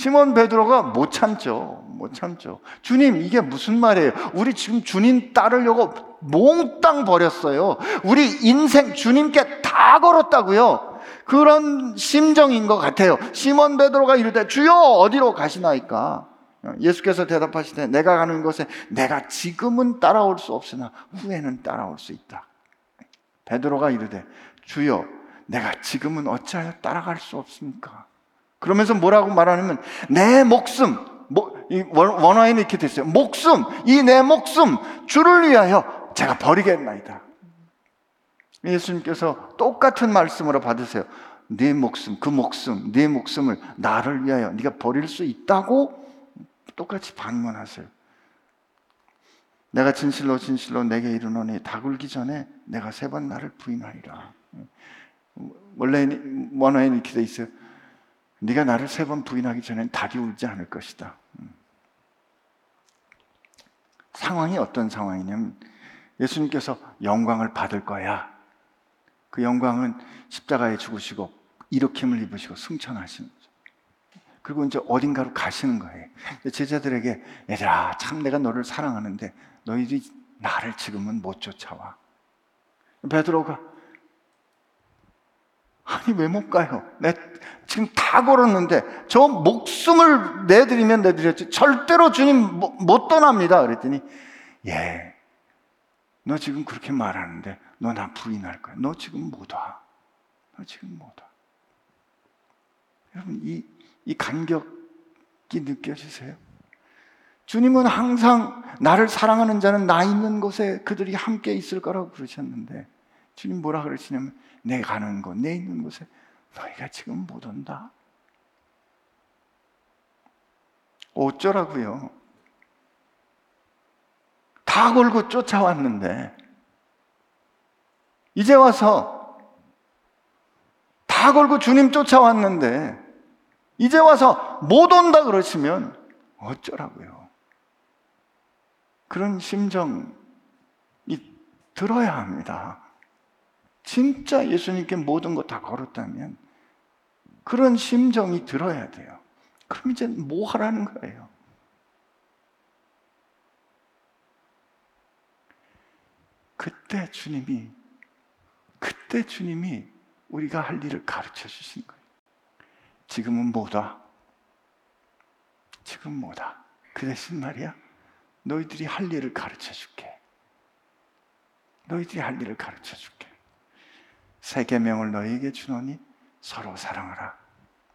시몬 베드로가 못 참죠. 못 참죠. 주님, 이게 무슨 말이에요? 우리 지금 주님 따르려고 몽땅 버렸어요. 우리 인생 주님께 다 걸었다고요. 그런 심정인 것 같아요. 시몬 베드로가 이르되 주여 어디로 가시나이까? 예수께서 대답하시되 내가 가는 곳에 내가 지금은 따라올 수 없으나 후에는 따라올 수 있다. 베드로가 이르되 주여 내가 지금은 어찌하여 따라갈 수 없습니까? 그러면서 뭐라고 말하냐면 내 목숨 원어에는 이렇게 됐어요. 목숨 이 내 목숨 주를 위하여 제가 버리겠나이다. 예수님께서 똑같은 말씀으로 받으세요. 네 목숨 그 목숨 네 목숨을 나를 위하여 네가 버릴 수 있다고 똑같이 반문하세요. 내가 진실로 진실로 내게 이르노니 다 굴기 전에 내가 세 번 나를 부인하리라. 원래 원어에는 이렇게 돼 있어요. 네가 나를 세 번 부인하기 전엔 달이 울지 않을 것이다. 음. 상황이 어떤 상황이냐면 예수님께서 영광을 받을 거야. 그 영광은 십자가에 죽으시고 일으킴을 입으시고 승천하시는 거죠. 그리고 이제 어딘가로 가시는 거예요. 제자들에게 얘들아 참 내가 너를 사랑하는데 너희들이 나를 지금은 못 쫓아와. 베드로가 아니 왜 못 가요? 내 지금 다 걸었는데 저 목숨을 내드리면 내드렸지 절대로 주님 못 떠납니다. 그랬더니 예, 너 지금 그렇게 말하는데 너 나 부인할 거야. 너 지금 못 와. 너 지금 못 와. 여러분 이, 이 간격이 느껴지세요? 주님은 항상 나를 사랑하는 자는 나 있는 곳에 그들이 함께 있을 거라고 그러셨는데 주님 뭐라 그러시냐면 내 가는 곳, 내 있는 곳에 너희가 지금 못 온다. 어쩌라고요? 다 걸고 쫓아왔는데 이제 와서 다 걸고 주님 쫓아왔는데 이제 와서 못 온다 그러시면 어쩌라고요? 그런 심정이 들어야 합니다. 진짜 예수님께 모든 거 다 걸었다면 그런 심정이 들어야 돼요. 그럼 이제 뭐 하라는 거예요? 그때 주님이 그때 주님이 우리가 할 일을 가르쳐 주신 거예요. 지금은 뭐다? 지금 뭐다? 그 대신 말이야. 너희들이 할 일을 가르쳐 줄게. 너희들이 할 일을 가르쳐 줄게. 세 계명을 너희에게 주노니 서로 사랑하라.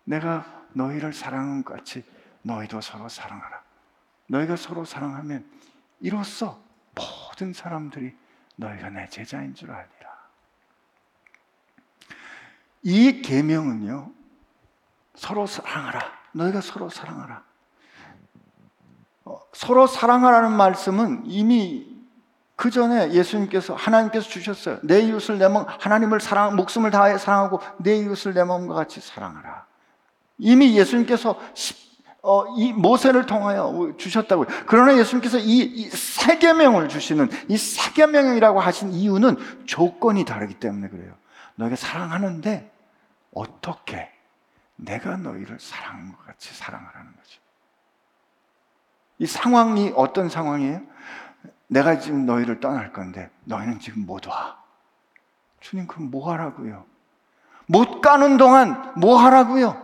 내가 너희를 사랑한 것 같이 너희도 서로 사랑하라. 너희가 서로 사랑하면 이로써 모든 사람들이 너희가 내 제자인 줄 알리라. 이 계명은요. 서로 사랑하라. 너희가 서로 사랑하라. 어, 서로 사랑하라는 말씀은 이미 그 전에 예수님께서 하나님께서 주셨어요. 내 이웃을 내 몸, 하나님을 사랑, 목숨을 다해 사랑하고 내 이웃을 내 몸과 같이 사랑하라. 이미 예수님께서 어, 이 모세를 통하여 주셨다고요. 그러나 예수님께서 이, 이 세계명을 주시는 이 세계명이라고 하신 이유는 조건이 다르기 때문에 그래요. 너에게 사랑하는데 어떻게 내가 너희를 사랑한 것 같이 사랑하라는 거죠. 이 상황이 어떤 상황이에요? 내가 지금 너희를 떠날 건데 너희는 지금 못 와. 주님 그럼 뭐 하라고요? 못 가는 동안 뭐 하라고요?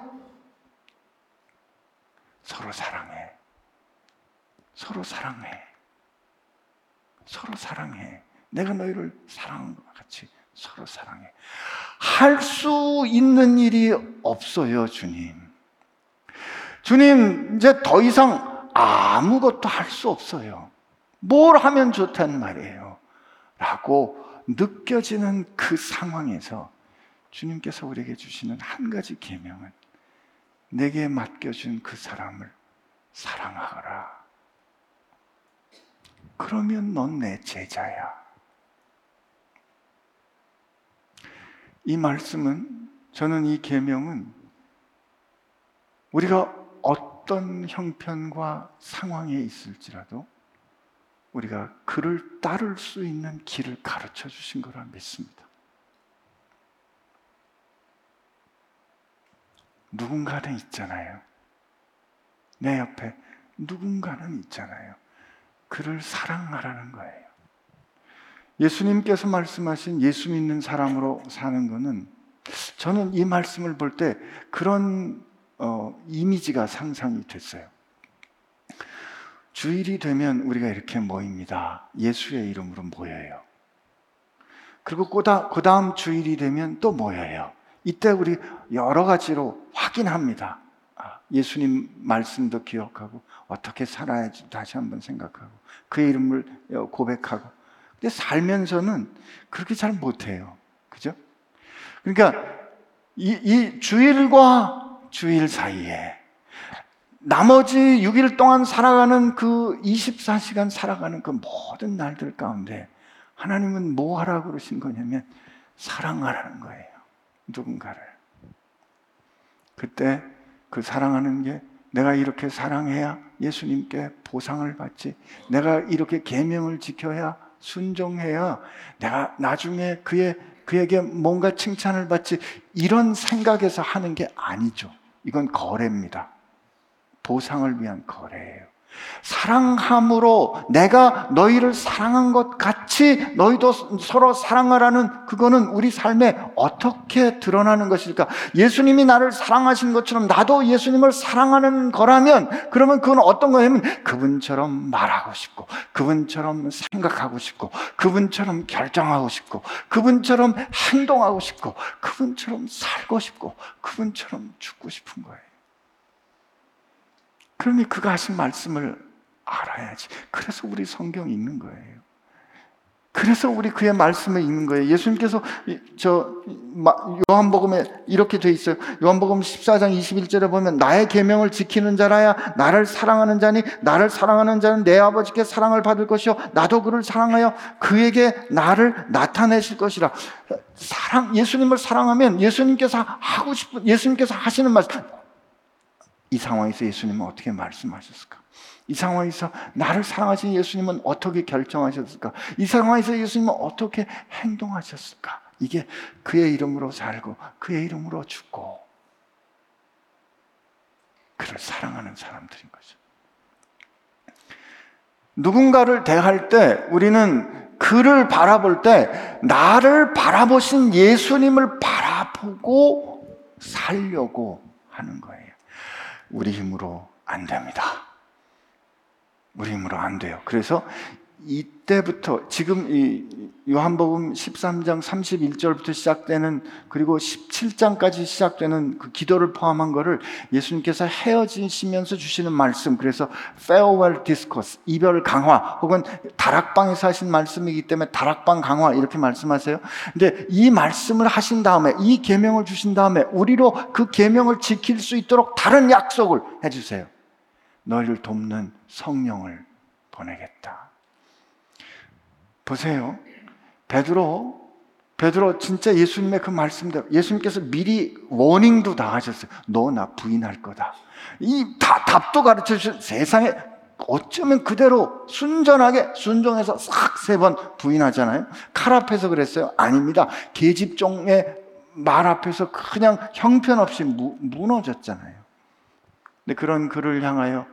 서로 사랑해. 서로 사랑해. 서로 사랑해. 내가 너희를 사랑한 것 같이 서로 사랑해. 할 수 있는 일이 없어요, 주님. 주님, 이제 더 이상 아무것도 할 수 없어요. 뭘 하면 좋단 말이에요. 라고 느껴지는 그 상황에서 주님께서 우리에게 주시는 한 가지 계명은 내게 맡겨준 그 사람을 사랑하라. 그러면 넌 내 제자야. 이 말씀은 저는 이 계명은 우리가 어떤 형편과 상황에 있을지라도 우리가 그를 따를 수 있는 길을 가르쳐 주신 거라 믿습니다. 누군가는 있잖아요. 내 옆에 누군가는 있잖아요. 그를 사랑하라는 거예요. 예수님께서 말씀하신 예수 믿는 사람으로 사는 것은 저는 이 말씀을 볼 때 그런 어, 이미지가 상상이 됐어요. 주일이 되면 우리가 이렇게 모입니다. 예수의 이름으로 모여요. 그리고 그 다음 주일이 되면 또 모여요. 이때 우리 여러 가지로 확인합니다. 아, 예수님 말씀도 기억하고 어떻게 살아야지 다시 한번 생각하고 그의 이름을 고백하고 근데 살면서는 그렇게 잘 못해요. 그죠? 그러니까 이, 이 주일과 주일 사이에 나머지 6일 동안 살아가는 그 24시간 살아가는 그 모든 날들 가운데 하나님은 뭐 하라고 그러신 거냐면 사랑하라는 거예요. 누군가를. 그때 그 사랑하는 게 내가 이렇게 사랑해야 예수님께 보상을 받지. 내가 이렇게 계명을 지켜야 순종해야 내가 나중에 그의 그에게 뭔가 칭찬을 받지. 이런 생각에서 하는 게 아니죠. 이건 거래입니다. 보상을 위한 거래예요. 사랑함으로 내가 너희를 사랑한 것 같이 너희도 서로 사랑하라는 그거는 우리 삶에 어떻게 드러나는 것일까? 예수님이 나를 사랑하신 것처럼 나도 예수님을 사랑하는 거라면 그러면 그건 어떤 거냐면 그분처럼 말하고 싶고 그분처럼 생각하고 싶고 그분처럼 결정하고 싶고 그분처럼 행동하고 싶고 그분처럼 살고 싶고 그분처럼 죽고 싶은 거예요. 그러니 그가 하신 말씀을 알아야지. 그래서 우리 성경 읽는 거예요. 그래서 우리 그의 말씀을 읽는 거예요. 예수님께서 저 요한복음에 이렇게 돼 있어요. 요한복음 14장 21절에 보면 나의 계명을 지키는 자라야 나를 사랑하는 자니 나를 사랑하는 자는 내 아버지께 사랑을 받을 것이요 나도 그를 사랑하여 그에게 나를 나타내실 것이라. 사랑 예수님을 사랑하면 예수님께서 하고 싶은 예수님께서 하시는 말씀 이 상황에서 예수님은 어떻게 말씀하셨을까? 이 상황에서 나를 사랑하신 예수님은 어떻게 결정하셨을까? 이 상황에서 예수님은 어떻게 행동하셨을까? 이게 그의 이름으로 살고 그의 이름으로 죽고 그를 사랑하는 사람들인 거죠. 누군가를 대할 때 우리는 그를 바라볼 때 나를 바라보신 예수님을 바라보고 살려고 하는 거예요. 우리 힘으로 안 됩니다. 우리 힘으로 안 돼요. 그래서 이때부터 지금 이 요한복음 13장 31절부터 시작되는 그리고 17장까지 시작되는 그 기도를 포함한 거를 예수님께서 헤어지시면서 주시는 말씀 그래서 farewell discourse 이별 강화 혹은 다락방에서 하신 말씀이기 때문에 다락방 강화 이렇게 말씀하세요. 근데 이 말씀을 하신 다음에 이 계명을 주신 다음에 우리로 그 계명을 지킬 수 있도록 다른 약속을 해 주세요. 너희를 돕는 성령을 보내겠다. 보세요. 베드로 베드로 진짜 예수님의 그 말씀대로 예수님께서 미리 워닝도 다 하셨어요. 너 나 부인할 거다. 이 다 답도 가르쳐 주신 세상에 어쩌면 그대로 순전하게 순종해서 싹 세 번 부인하잖아요. 칼 앞에서 그랬어요. 아닙니다. 계집종의 말 앞에서 그냥 형편없이 무, 무너졌잖아요. 근데 그런 그를 향하여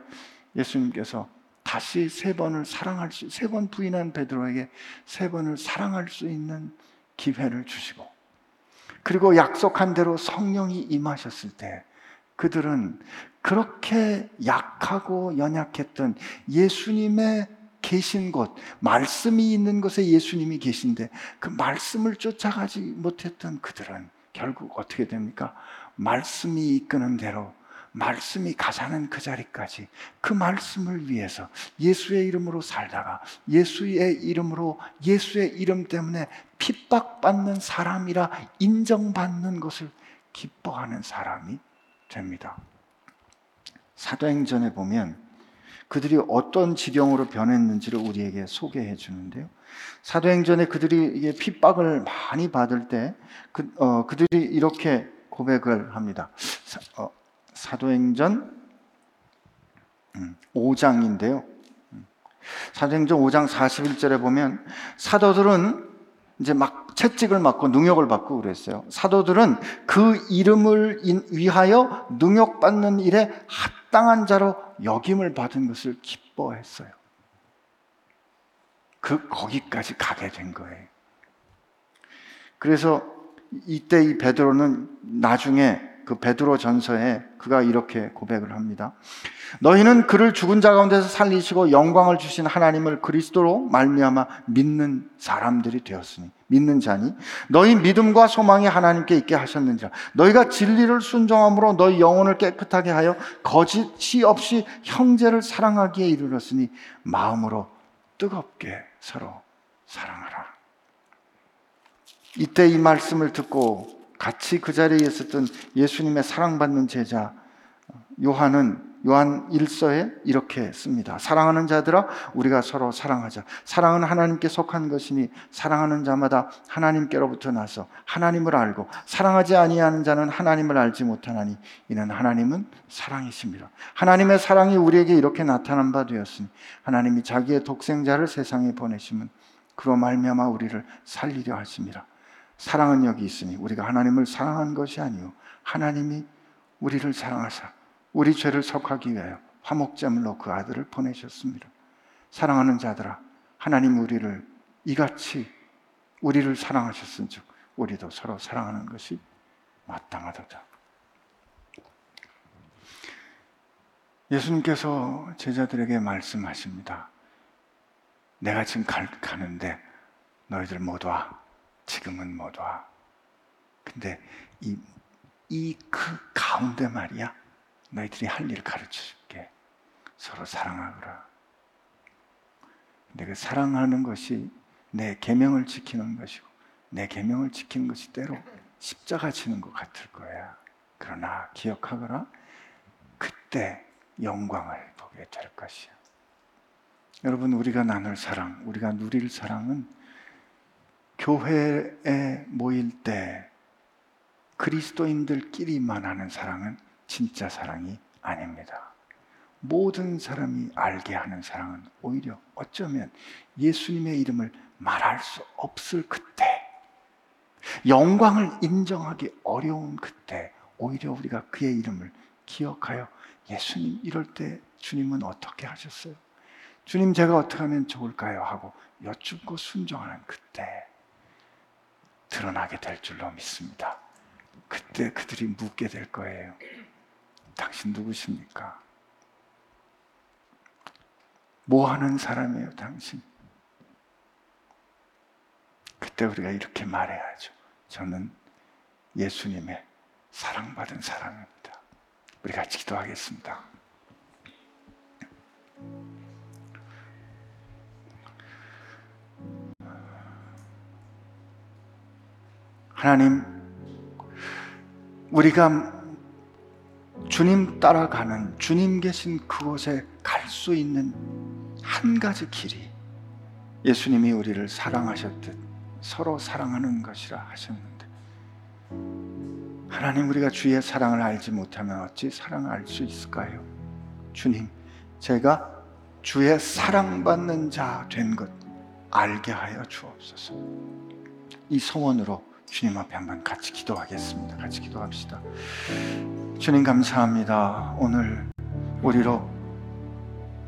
예수님께서 다시 세 번을 사랑할 수, 세 번 부인한 베드로에게 세 번을 사랑할 수 있는 기회를 주시고, 그리고 약속한 대로 성령이 임하셨을 때 그들은 그렇게 약하고 연약했던 예수님의 계신 곳, 말씀이 있는 곳에 예수님이 계신데 그 말씀을 쫓아가지 못했던 그들은 결국 어떻게 됩니까? 말씀이 이끄는 대로 말씀이 가자는 그 자리까지 그 말씀을 위해서 예수의 이름으로 살다가 예수의 이름으로 예수의 이름 때문에 핍박받는 사람이라 인정받는 것을 기뻐하는 사람이 됩니다. 사도행전에 보면 그들이 어떤 지경으로 변했는지를 우리에게 소개해 주는데요. 사도행전에 그들이 핍박을 많이 받을 때 그, 어, 그들이 이렇게 고백을 합니다. 사, 어, 사도행전 5장인데요. 음, 음. 사도행전 5장 41절에 보면 사도들은 이제 막 채찍을 맞고 능욕을 받고 그랬어요. 사도들은 그 이름을 위하여 능욕받는 일에 합당한 자로 역임을 받은 것을 기뻐했어요. 그 거기까지 가게 된 거예요. 그래서 이때 이 베드로는 나중에 그 베드로 전서에 그가 이렇게 고백을 합니다. 너희는 그를 죽은 자 가운데서 살리시고 영광을 주신 하나님을 그리스도로 말미암아 믿는 사람들이 되었으니 믿는 자니 너희 믿음과 소망이 하나님께 있게 하셨는지라 너희가 진리를 순종함으로 너희 영혼을 깨끗하게 하여 거짓이 없이 형제를 사랑하기에 이르렀으니 마음으로 뜨겁게 서로 사랑하라. 이때 이 말씀을 듣고 같이 그 자리에 있었던 예수님의 사랑받는 제자 요한은 요한 1서에 이렇게 씁니다. 사랑하는 자들아 우리가 서로 사랑하자. 사랑은 하나님께 속한 것이니 사랑하는 자마다 하나님께로부터 나서 하나님을 알고 사랑하지 아니하는 자는 하나님을 알지 못하나니 이는 하나님은 사랑이십니다. 하나님의 사랑이 우리에게 이렇게 나타난 바 되었으니 하나님이 자기의 독생자를 세상에 보내심은 그로 말미암아 우리를 살리려 하심이라. 사랑은 여기 있으니 우리가 하나님을 사랑한 것이 아니요 하나님이 우리를 사랑하사 우리 죄를 속하기 위하여 화목제물로 그 아들을 보내셨습니다. 사랑하는 자들아 하나님 우리를 이같이 우리를 사랑하셨은즉 우리도 서로 사랑하는 것이 마땅하도다. 예수님께서 제자들에게 말씀하십니다. 내가 지금 가 는데 너희들 모두 와. 지금은 못 와. 근데 이, 이 그 가운데 말이야. 너희들이 할 일을 가르쳐 줄게. 서로 사랑하거라. 근데 그 사랑하는 것이 내 계명을 지키는 것이고 내 계명을 지키는 것이 때로 십자가 지는 것 같을 거야. 그러나 기억하거라. 그때 영광을 보게 될 것이야. 여러분 우리가 나눌 사랑, 우리가 누릴 사랑은 교회에 모일 때 그리스도인들끼리만 하는 사랑은 진짜 사랑이 아닙니다. 모든 사람이 알게 하는 사랑은 오히려 어쩌면 예수님의 이름을 말할 수 없을 그때, 영광을 인정하기 어려운 그때, 오히려 우리가 그의 이름을 기억하여 예수님 이럴 때 주님은 어떻게 하셨어요? 주님 제가 어떻게 하면 좋을까요? 하고 여쭙고 순종하는 그때 드러나게 될 줄로 믿습니다. 그때 그들이 묻게 될 거예요. 당신 누구십니까? 뭐 하는 사람이에요, 당신? 그때 우리가 이렇게 말해야죠. 저는 예수님의 사랑받은 사람입니다. 우리 같이 기도하겠습니다. 하나님, 우리가 주님 따라가는 주님 계신 그곳에 갈 수 있는 한 가지 길이 예수님이 우리를 사랑하셨듯 서로 사랑하는 것이라 하셨는데 하나님 우리가 주의 사랑을 알지 못하면 어찌 사랑을 알 수 있을까요? 주님, 제가 주의 사랑받는 자 된 것 알게 하여 주옵소서. 이 소원으로 주님 앞에 한번 같이 기도하겠습니다. 같이 기도합시다. 주님 감사합니다. 오늘 우리로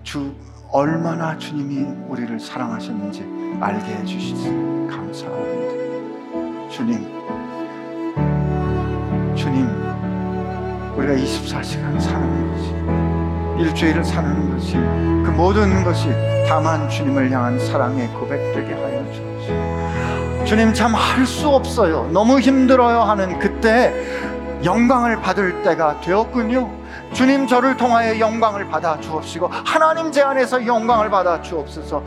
주 얼마나 주님이 우리를 사랑하셨는지 알게 해주시니 감사합니다. 주님, 주님, 우리가 24시간 사는 것이 일주일을 사는 것이 그 모든 것이 다만 주님을 향한 사랑의 고백되게 하여 주옵소서. 주님 참 할 수 없어요. 너무 힘들어요 하는 그때 영광을 받을 때가 되었군요. 주님 저를 통하여 영광을 받아 주옵시고 하나님 제 안에서 영광을 받아 주옵소서.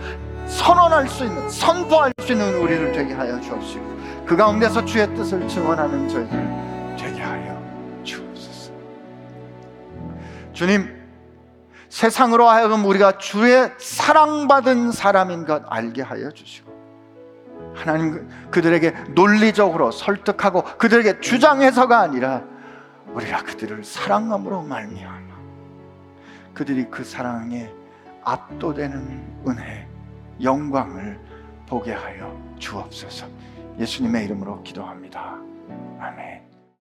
선언할 수 있는 선포할 수 있는 우리를 되게 하여 주옵시고 그 가운데서 주의 뜻을 증언하는 저희들 되게 하여 주옵소서. 주님 세상으로 하여금 우리가 주의 사랑받은 사람인 것 알게 하여 주시고 하나님 그- 그들에게 논리적으로 설득하고 그들에게 주장해서가 아니라 우리가 그들을 사랑함으로 말미암아 그들이 그 사랑에 압도되는 은혜 영광을 보게 하여 주옵소서. 예수님의 이름으로 기도합니다. 아멘